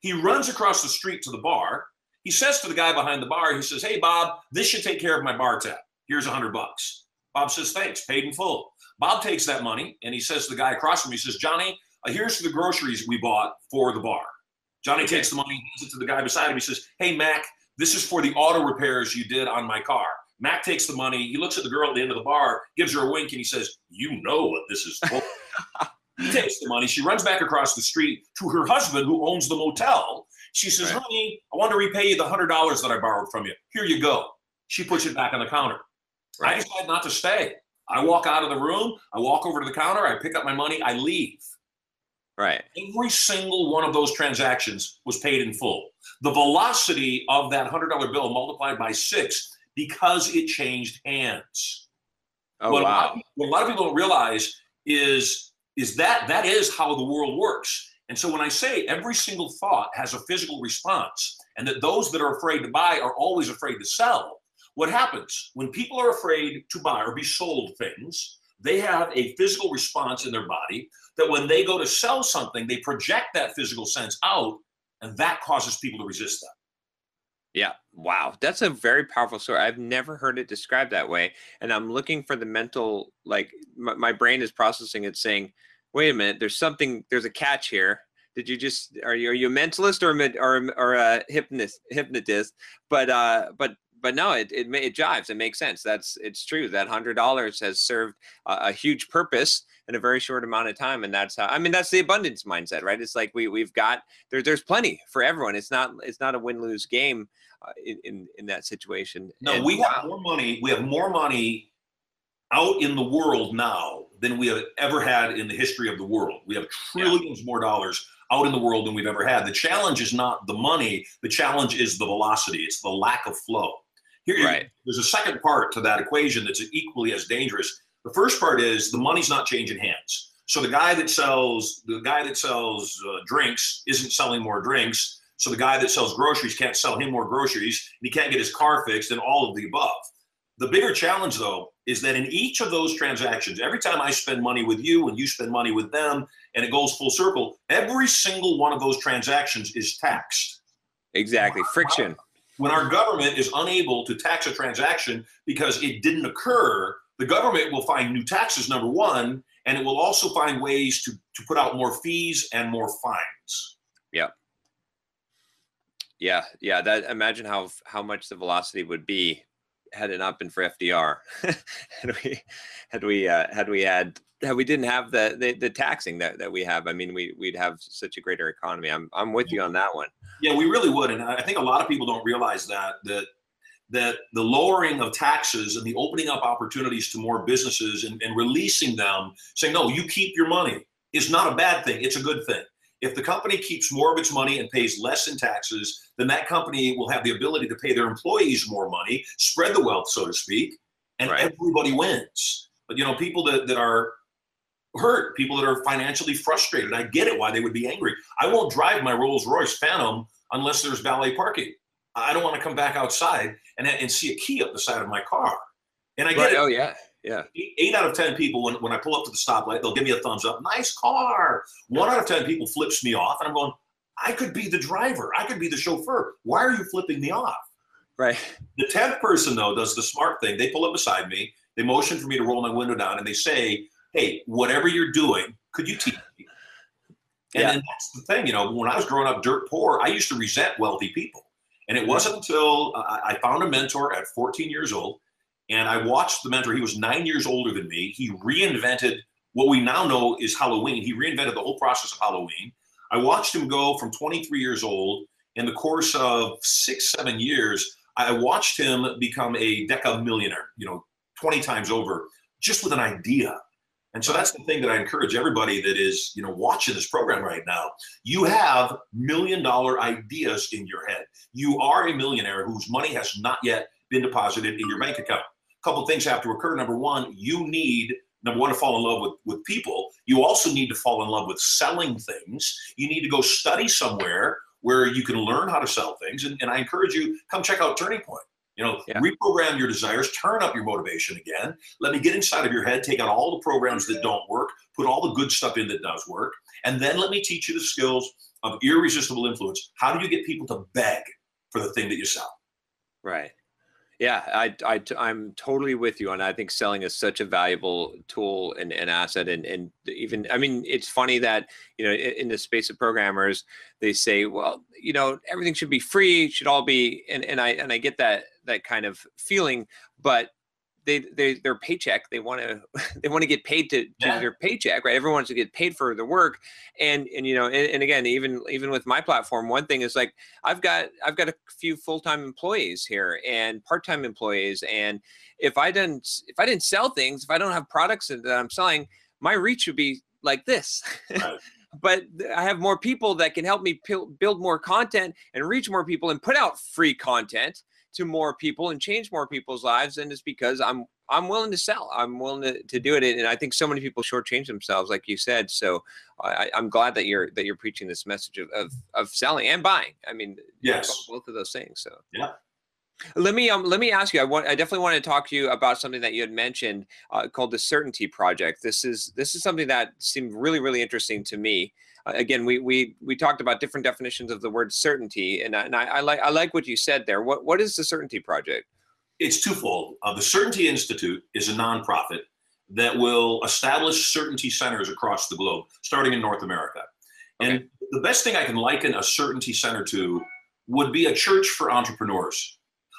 He runs across the street to the bar. He says to the guy behind the bar, he says, Hey Bob, this should take care of my bar tab. Here's a hundred bucks. Bob says, Thanks, paid in full. Bob takes that money and he says to the guy across from him, he says, Johnny, uh, here's the groceries we bought for the bar. Johnny takes the money, hands it to the guy beside him. He says, Hey Mac, this is for the auto repairs you did on my car. Mac takes the money. He looks at the girl at the end of the bar, gives her a wink, and he says, You know what this is for. he takes the money. She runs back across the street to her husband, who owns the motel. She says, Right. Honey, I want to repay you the $100 that I borrowed from you. Here you go. She puts it back on the counter. I decide not to stay. I walk out of the room. I walk over to the counter. I pick up my money. I leave. Right. Every single one of those transactions was paid in full. The velocity of that $100 bill multiplied by six because it changed hands. Oh what, a lot, wow. of- what a lot of people don't realize is, is that that is how the world works. And so when I say every single thought has a physical response, and that those that are afraid to buy are always afraid to sell. What happens when people are afraid to buy or be sold things? They have a physical response in their body that when they go to sell something, they project that physical sense out, and that causes people to resist that. Yeah. Wow. That's a very powerful story. I've never heard it described that way. And I'm looking for the mental, like, my, my brain is processing it saying, wait a minute, there's something, there's a catch here. Did you just, are you, are you a mentalist or, a, or, or a hypnotist, hypnotist? But, uh, but but no, it, it it jives. It makes sense. That's it's true. That hundred dollars has served a, a, huge purpose in a very short amount of time, and that's how. I mean, that's the abundance mindset, right? It's like we we've got there. There's plenty for everyone. It's not it's not a win lose game uh, in, in, in that situation. No, and, we have more money. We have more money out in the world now than we have ever had in the history of the world. We have trillions yeah. more dollars out in the world than we've ever had. The challenge is not the money. The challenge is the velocity. It's the lack of flow. Here, right. there's a second part to that equation that's equally as dangerous. The first part is the money's not changing hands. So the guy that sells the guy that sells uh, drinks isn't selling more drinks. So the guy that sells groceries can't sell him more groceries, and he can't get his car fixed, and all of the above. The bigger challenge, though, is that in each of those transactions, every time I spend money with you and you spend money with them, and it goes full circle, every single one of those transactions is taxed. Exactly. Friction when our government is unable to tax a transaction because it didn't occur, the government will find new taxes, number one, and it will also find ways to, to put out more fees and more fines. Yeah. Yeah, yeah. That imagine how how much the velocity would be had it not been for FDR. had we had we uh, had we had had we didn't have the, the, the taxing that, that we have, I mean, we we'd have such a greater economy. I'm I'm with you on that one. Yeah, we really would, and I think a lot of people don't realize that that that the lowering of taxes and the opening up opportunities to more businesses and, and releasing them, saying no, you keep your money, is not a bad thing. It's a good thing. If the company keeps more of its money and pays less in taxes, then that company will have the ability to pay their employees more money, spread the wealth, so to speak, and right. everybody wins. But you know, people that, that are hurt, people that are financially frustrated. I get it why they would be angry. I won't drive my Rolls Royce Phantom unless there's valet parking. I don't want to come back outside and, and see a key up the side of my car. And I get right. it. Oh, yeah. Yeah. Eight out of 10 people, when, when I pull up to the stoplight, they'll give me a thumbs up. Nice car. One out of 10 people flips me off. And I'm going, I could be the driver. I could be the chauffeur. Why are you flipping me off? Right. The 10th person, though, does the smart thing. They pull up beside me. They motion for me to roll my window down and they say, hey, whatever you're doing, could you teach me? And, yeah. that's the thing, you know, when I was growing up dirt poor, I used to resent wealthy people. And it wasn't until uh, I found a mentor at 14 years old and I watched the mentor. He was nine years older than me. He reinvented what we now know is Halloween. He reinvented the whole process of Halloween. I watched him go from 23 years old in the course of six, seven years. I watched him become a deca millionaire, you know, 20 times over just with an idea. And so that's the thing that I encourage everybody that is, you know, watching this program right now. You have million dollar ideas in your head. You are a millionaire whose money has not yet been deposited in your bank account. Couple things have to occur. Number one, you need number one to fall in love with with people. You also need to fall in love with selling things. You need to go study somewhere where you can learn how to sell things. And, and I encourage you, come check out Turning Point. You know, yeah. reprogram your desires, turn up your motivation again. Let me get inside of your head, take out all the programs that don't work, put all the good stuff in that does work, and then let me teach you the skills of irresistible influence. How do you get people to beg for the thing that you sell? Right. Yeah, I, I, I'm totally with you. And I think selling is such a valuable tool and, and asset. And, and even, I mean, it's funny that, you know, in, in the space of programmers, they say, well, you know, everything should be free, should all be, and, and I, and I get that, that kind of feeling, but they they their paycheck they want to they want to get paid to, to yeah. their paycheck right? Everyone wants to get paid for the work. And and you know and, and, again even even with my platform one thing is like i've got i've got a few full-time employees here and part-time employees. And if i didn't if i didn't sell things if i don't have products that i'm selling my reach would be like this. Right. but I have more people that can help me build more content and reach more people and put out free content to more people and change more people's lives and it's because i'm I'm willing to sell. I'm willing to, to do it, and I think so many people shortchange themselves, like you said. So I, am glad that you're that you're preaching this message of, of, of selling and buying. I mean, yes, both of those things. So yeah. Let me um let me ask you. I want I definitely want to talk to you about something that you had mentioned uh, called the Certainty Project. This is this is something that seemed really really interesting to me. Again, we we we talked about different definitions of the word certainty, and I, and I, I like I like what you said there. What what is the Certainty Project? It's twofold. Uh, the Certainty Institute is a nonprofit that will establish certainty centers across the globe, starting in North America. Okay. And the best thing I can liken a certainty center to would be a church for entrepreneurs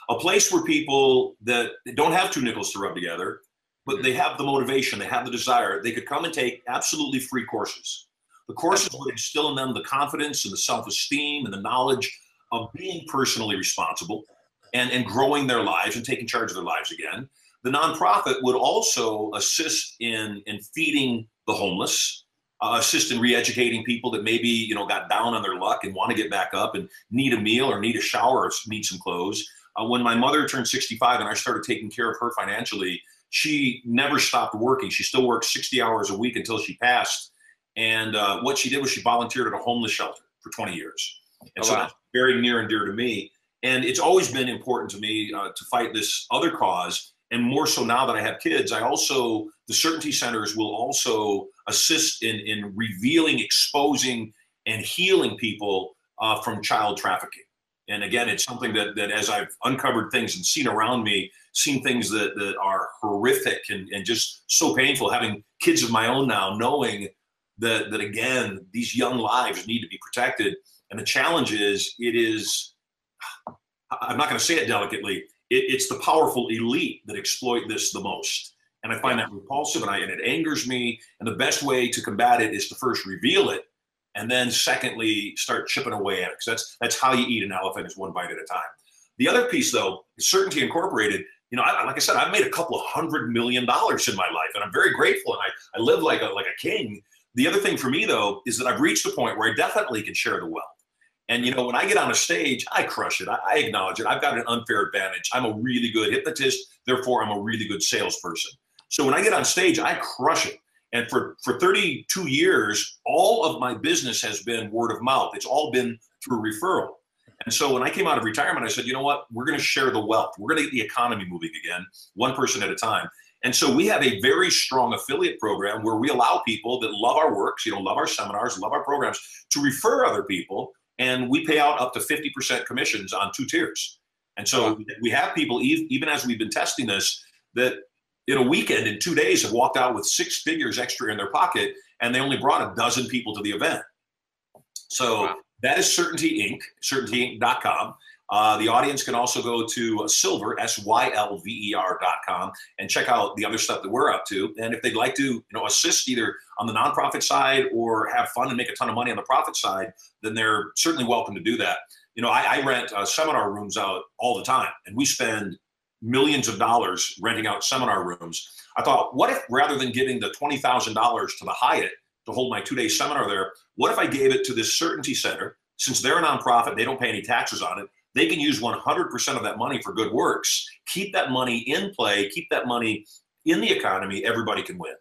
a place where people that don't have two nickels to rub together, but they have the motivation, they have the desire, they could come and take absolutely free courses. The courses would instill in them the confidence and the self esteem and the knowledge of being personally responsible and, and growing their lives and taking charge of their lives again. The nonprofit would also assist in, in feeding the homeless, uh, assist in re-educating people that maybe you know got down on their luck and want to get back up and need a meal or need a shower or need some clothes uh, when my mother turned 65 and I started taking care of her financially, she never stopped working. She still worked 60 hours a week until she passed. And uh, what she did was she volunteered at a homeless shelter for 20 years. And oh, so wow. that's very near and dear to me. And it's always been important to me uh, to fight this other cause. And more so now that I have kids, I also, the certainty centers will also assist in, in revealing, exposing, and healing people uh, from child trafficking. And again, it's something that, that as I've uncovered things and seen around me, seen things that, that are horrific and, and just so painful, having kids of my own now, knowing that, that again, these young lives need to be protected. And the challenge is, it is, I'm not going to say it delicately, it, it's the powerful elite that exploit this the most. And I find that repulsive and, I, and it angers me. And the best way to combat it is to first reveal it and then secondly start chipping away at it because that's that's how you eat an elephant is one bite at a time the other piece though certainty incorporated you know I, like i said i've made a couple of hundred million dollars in my life and i'm very grateful and i, I live like a, like a king the other thing for me though is that i've reached a point where i definitely can share the wealth and you know when i get on a stage i crush it I, I acknowledge it i've got an unfair advantage i'm a really good hypnotist therefore i'm a really good salesperson so when i get on stage i crush it and for, for 32 years, all of my business has been word of mouth. It's all been through referral. And so when I came out of retirement, I said, you know what? We're going to share the wealth. We're going to get the economy moving again, one person at a time. And so we have a very strong affiliate program where we allow people that love our works, you know, love our seminars, love our programs to refer other people. And we pay out up to 50% commissions on two tiers. And so we have people, even as we've been testing this, that in a weekend in two days have walked out with six figures extra in their pocket and they only brought a dozen people to the event so wow. that is certainty inc certaintyinc.com uh, the audience can also go to Sylver s-y-l-v-e-r.com and check out the other stuff that we're up to and if they'd like to you know assist either on the nonprofit side or have fun and make a ton of money on the profit side then they're certainly welcome to do that you know i, I rent uh, seminar rooms out all the time and we spend millions of dollars renting out seminar rooms. I thought, what if rather than giving the $20,000 to the Hyatt to hold my two day seminar there, what if I gave it to this Certainty Center? Since they're a nonprofit, they don't pay any taxes on it. They can use 100% of that money for good works. Keep that money in play, keep that money in the economy. Everybody can win.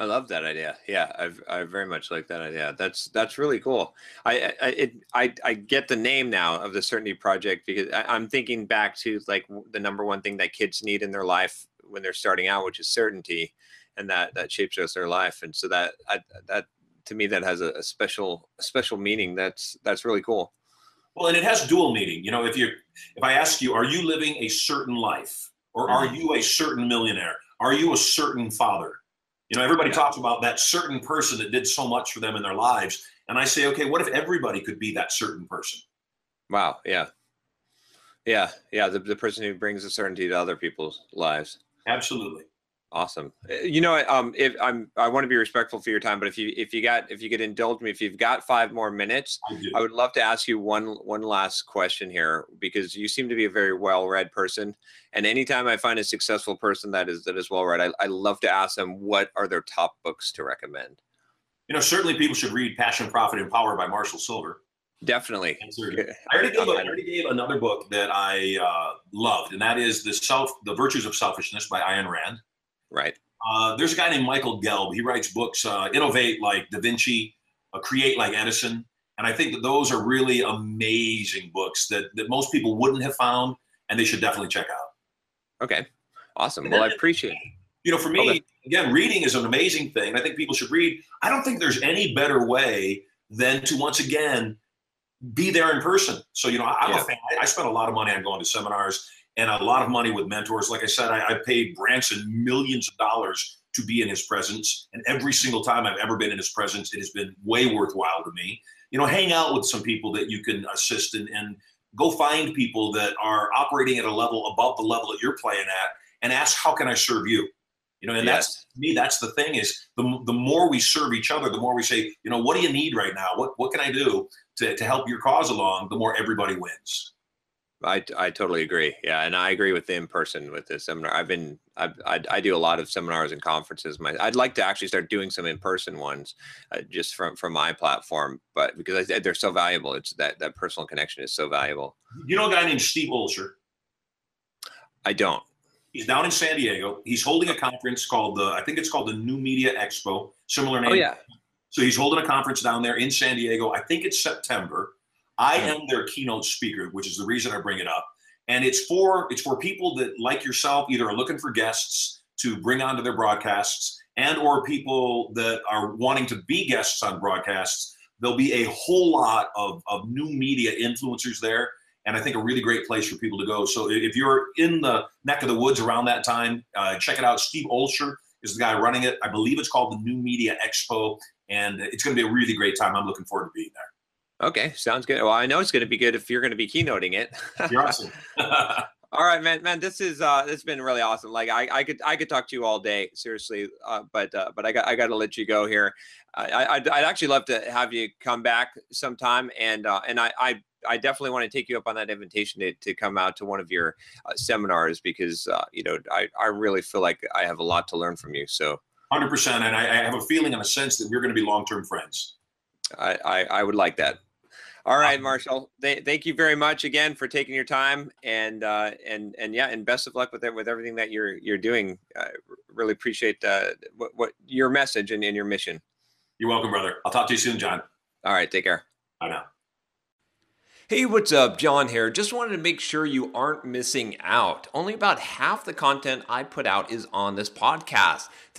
I love that idea. Yeah, I I very much like that idea. That's that's really cool. I I it, I, I get the name now of the Certainty Project because I, am thinking back to like the number one thing that kids need in their life when they're starting out, which is certainty, and that that shapes us their life. And so that I, that to me that has a, a special special meaning. That's that's really cool. Well, and it has dual meaning. You know, if you if I ask you, are you living a certain life, or are mm-hmm. you a certain millionaire? Are you a certain father? You know, everybody yeah. talks about that certain person that did so much for them in their lives. And I say, okay, what if everybody could be that certain person? Wow. Yeah. Yeah. Yeah. The, the person who brings a certainty to other people's lives. Absolutely. Awesome. Uh, you know, um, if I'm, I want to be respectful for your time, but if you, if you got, if you could indulge me, if you've got five more minutes, I, I, would love to ask you one, one last question here because you seem to be a very well-read person. And anytime I find a successful person that is, that is well-read, I, I love to ask them what are their top books to recommend. You know, certainly people should read Passion, Profit, and Power by Marshall Sylver. Definitely. I already, gave, I already gave another book that I uh, loved, and that is the self, the virtues of selfishness by Ayn Rand. Right. Uh, there's a guy named Michael Gelb. He writes books, uh, innovate like Da Vinci, uh, create like Edison, and I think that those are really amazing books that that most people wouldn't have found, and they should definitely check out. Okay. Awesome. Well, I appreciate it. You know, for me, okay. again, reading is an amazing thing. I think people should read. I don't think there's any better way than to once again be there in person. So, you know, I'm yeah. a fan. I spent a lot of money on going to seminars and a lot of money with mentors. Like I said, I, I paid Branson millions of dollars to be in his presence. And every single time I've ever been in his presence, it has been way worthwhile to me. You know, hang out with some people that you can assist and, and go find people that are operating at a level above the level that you're playing at and ask, how can I serve you? You know, and yes. that's me, that's the thing is the, the more we serve each other, the more we say, you know, what do you need right now? What, what can I do to, to help your cause along? The more everybody wins. I, I totally agree. Yeah, and I agree with the in person with this seminar. I've been I, I, I do a lot of seminars and conferences. My I'd like to actually start doing some in person ones, uh, just from from my platform. But because I, they're so valuable, it's that that personal connection is so valuable. You know a guy named Steve Olsher? I don't. He's down in San Diego. He's holding a conference called the, I think it's called the New Media Expo, similar name. Oh, yeah. So he's holding a conference down there in San Diego. I think it's September. I am their keynote speaker, which is the reason I bring it up. And it's for it's for people that like yourself either are looking for guests to bring onto their broadcasts and or people that are wanting to be guests on broadcasts. There'll be a whole lot of, of new media influencers there and I think a really great place for people to go. So if you're in the neck of the woods around that time, uh, check it out. Steve Olsher is the guy running it. I believe it's called the New Media Expo, and it's going to be a really great time. I'm looking forward to being there. Okay, sounds good. Well, I know it's going to be good if you're going to be keynoting it. you're awesome. all right, man, man, this is uh, this has been really awesome. Like I, I could I could talk to you all day, seriously. Uh, but uh, but I got I got to let you go here. I, I'd, I'd actually love to have you come back sometime, and uh, and I, I I definitely want to take you up on that invitation to, to come out to one of your uh, seminars because uh, you know I, I really feel like I have a lot to learn from you. So, hundred percent, and I, I, have a feeling and a sense that we're going to be long term friends. I, I, I would like that. All right, Marshall. Th- thank you very much again for taking your time, and uh, and and yeah, and best of luck with it, with everything that you're you're doing. I really appreciate uh, what, what your message and, and your mission. You're welcome, brother. I'll talk to you soon, John. All right, take care. Bye now. Hey, what's up? John here. Just wanted to make sure you aren't missing out. Only about half the content I put out is on this podcast.